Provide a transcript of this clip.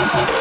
好好好